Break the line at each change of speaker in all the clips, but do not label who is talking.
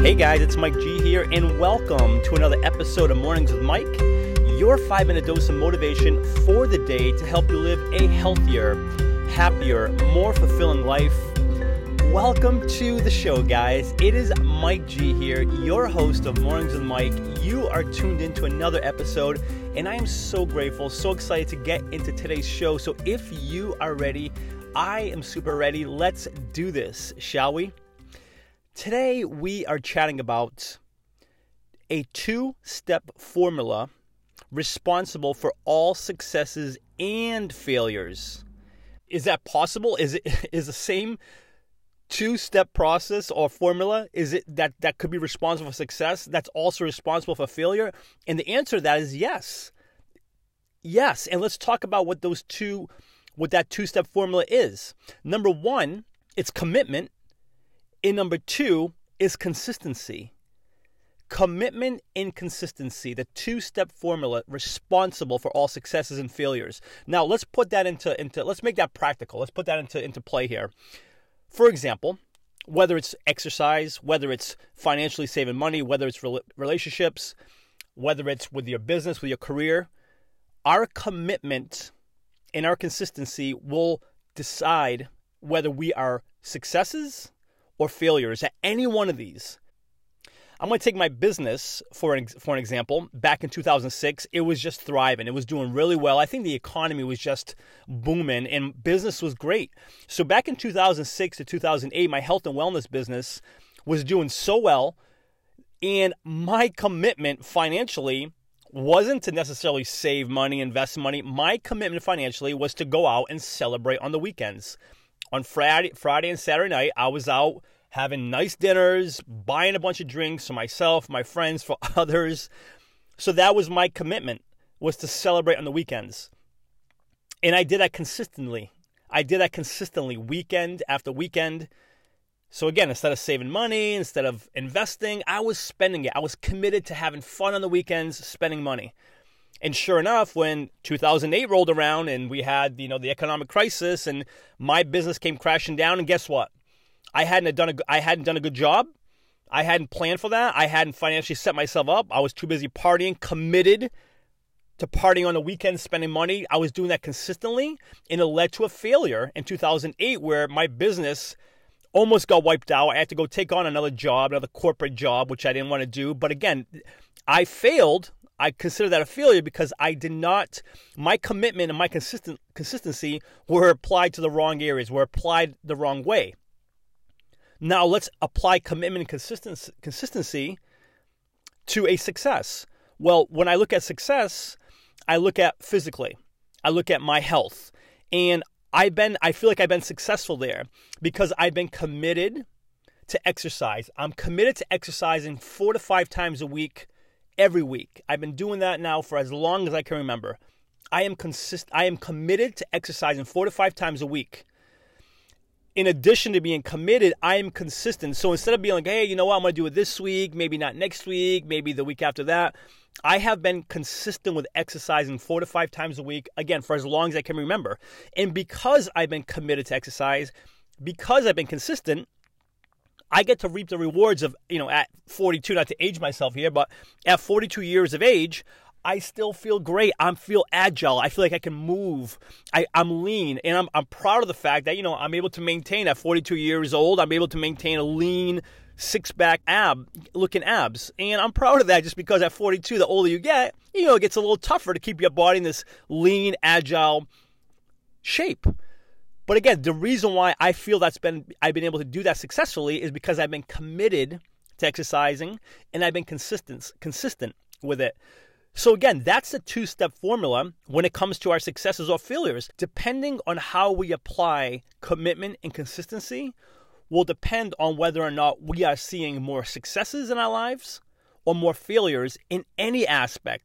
Hey guys, it's Mike G here, and welcome to another episode of Mornings with Mike, your five minute dose of motivation for the day to help you live a healthier, happier, more fulfilling life. Welcome to the show, guys. It is Mike G here, your host of Mornings with Mike. You are tuned into another episode, and I am so grateful, so excited to get into today's show. So, if you are ready, I am super ready. Let's do this, shall we? Today, we are chatting about a two step formula responsible for all successes and failures. Is that possible? Is it is the same two step process or formula is it that that could be responsible for success that's also responsible for failure? And the answer to that is yes. Yes, and let's talk about what those two what that two step formula is. Number 1, it's commitment and number two is consistency. Commitment and consistency, the two step formula responsible for all successes and failures. Now, let's put that into, into, let's make that practical. Let's put that into, into play here. For example, whether it's exercise, whether it's financially saving money, whether it's relationships, whether it's with your business, with your career, our commitment and our consistency will decide whether we are successes or failures at any one of these. I'm going to take my business for an, for an example. Back in 2006, it was just thriving. It was doing really well. I think the economy was just booming and business was great. So back in 2006 to 2008, my health and wellness business was doing so well. And my commitment financially wasn't to necessarily save money, invest money. My commitment financially was to go out and celebrate on the weekends on Friday, Friday and Saturday night, I was out having nice dinners, buying a bunch of drinks for myself, my friends, for others. So that was my commitment was to celebrate on the weekends. And I did that consistently. I did that consistently weekend after weekend. So again, instead of saving money, instead of investing, I was spending it. I was committed to having fun on the weekends, spending money. And sure enough, when 2008 rolled around and we had, you know, the economic crisis and my business came crashing down and guess what? I hadn't done a I hadn't done a good job. I hadn't planned for that. I hadn't financially set myself up. I was too busy partying, committed to partying on the weekends, spending money. I was doing that consistently, and it led to a failure in 2008 where my business almost got wiped out. I had to go take on another job, another corporate job, which I didn't want to do. But again, I failed I consider that a failure because I did not, my commitment and my consistent consistency were applied to the wrong areas, were applied the wrong way. Now let's apply commitment and consistency, consistency to a success. Well, when I look at success, I look at physically, I look at my health, and I've been, I feel like I've been successful there because I've been committed to exercise. I'm committed to exercising four to five times a week every week. I've been doing that now for as long as I can remember. I am consist I am committed to exercising 4 to 5 times a week. In addition to being committed, I am consistent. So instead of being like, "Hey, you know what? I'm going to do it this week, maybe not next week, maybe the week after that." I have been consistent with exercising 4 to 5 times a week again for as long as I can remember. And because I've been committed to exercise, because I've been consistent, I get to reap the rewards of, you know, at 42, not to age myself here, but at 42 years of age, I still feel great. I feel agile. I feel like I can move. I, am lean. And I'm, I'm proud of the fact that, you know, I'm able to maintain at 42 years old, I'm able to maintain a lean, six pack ab looking abs. And I'm proud of that just because at 42, the older you get, you know, it gets a little tougher to keep your body in this lean, agile shape. But again, the reason why I feel that's been I've been able to do that successfully is because I've been committed to exercising and I've been consistent consistent with it. So again, that's the two-step formula when it comes to our successes or failures. Depending on how we apply commitment and consistency will depend on whether or not we are seeing more successes in our lives or more failures in any aspect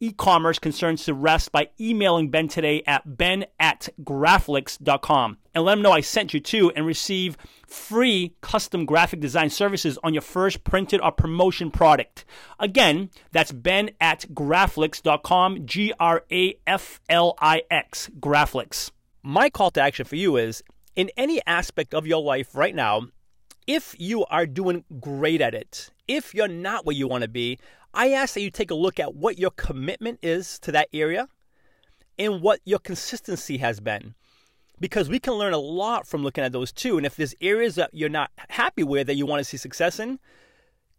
e-commerce concerns to rest by emailing Ben today at ben at graflix.com and let him know I sent you too and receive free custom graphic design services on your first printed or promotion product. Again, that's ben at graflix.com, G-R-A-F-L-I-X, Graflix. My call to action for you is in any aspect of your life right now, if you are doing great at it, if you're not where you want to be, I ask that you take a look at what your commitment is to that area and what your consistency has been. Because we can learn a lot from looking at those two. And if there's areas that you're not happy with that you want to see success in,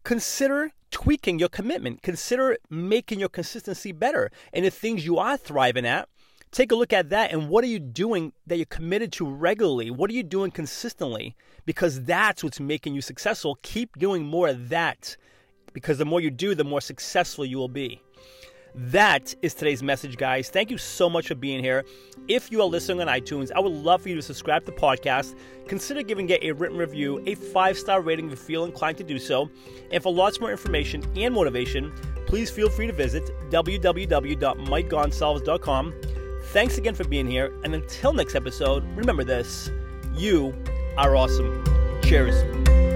consider tweaking your commitment. Consider making your consistency better. And the things you are thriving at, take a look at that and what are you doing that you're committed to regularly? What are you doing consistently? Because that's what's making you successful. Keep doing more of that because the more you do, the more successful you will be. That is today's message, guys. Thank you so much for being here. If you are listening on iTunes, I would love for you to subscribe to the podcast. Consider giving it a written review, a five star rating if you feel inclined to do so. And for lots more information and motivation, please feel free to visit www.mikegonsalves.com. Thanks again for being here. And until next episode, remember this you are awesome. Cheers.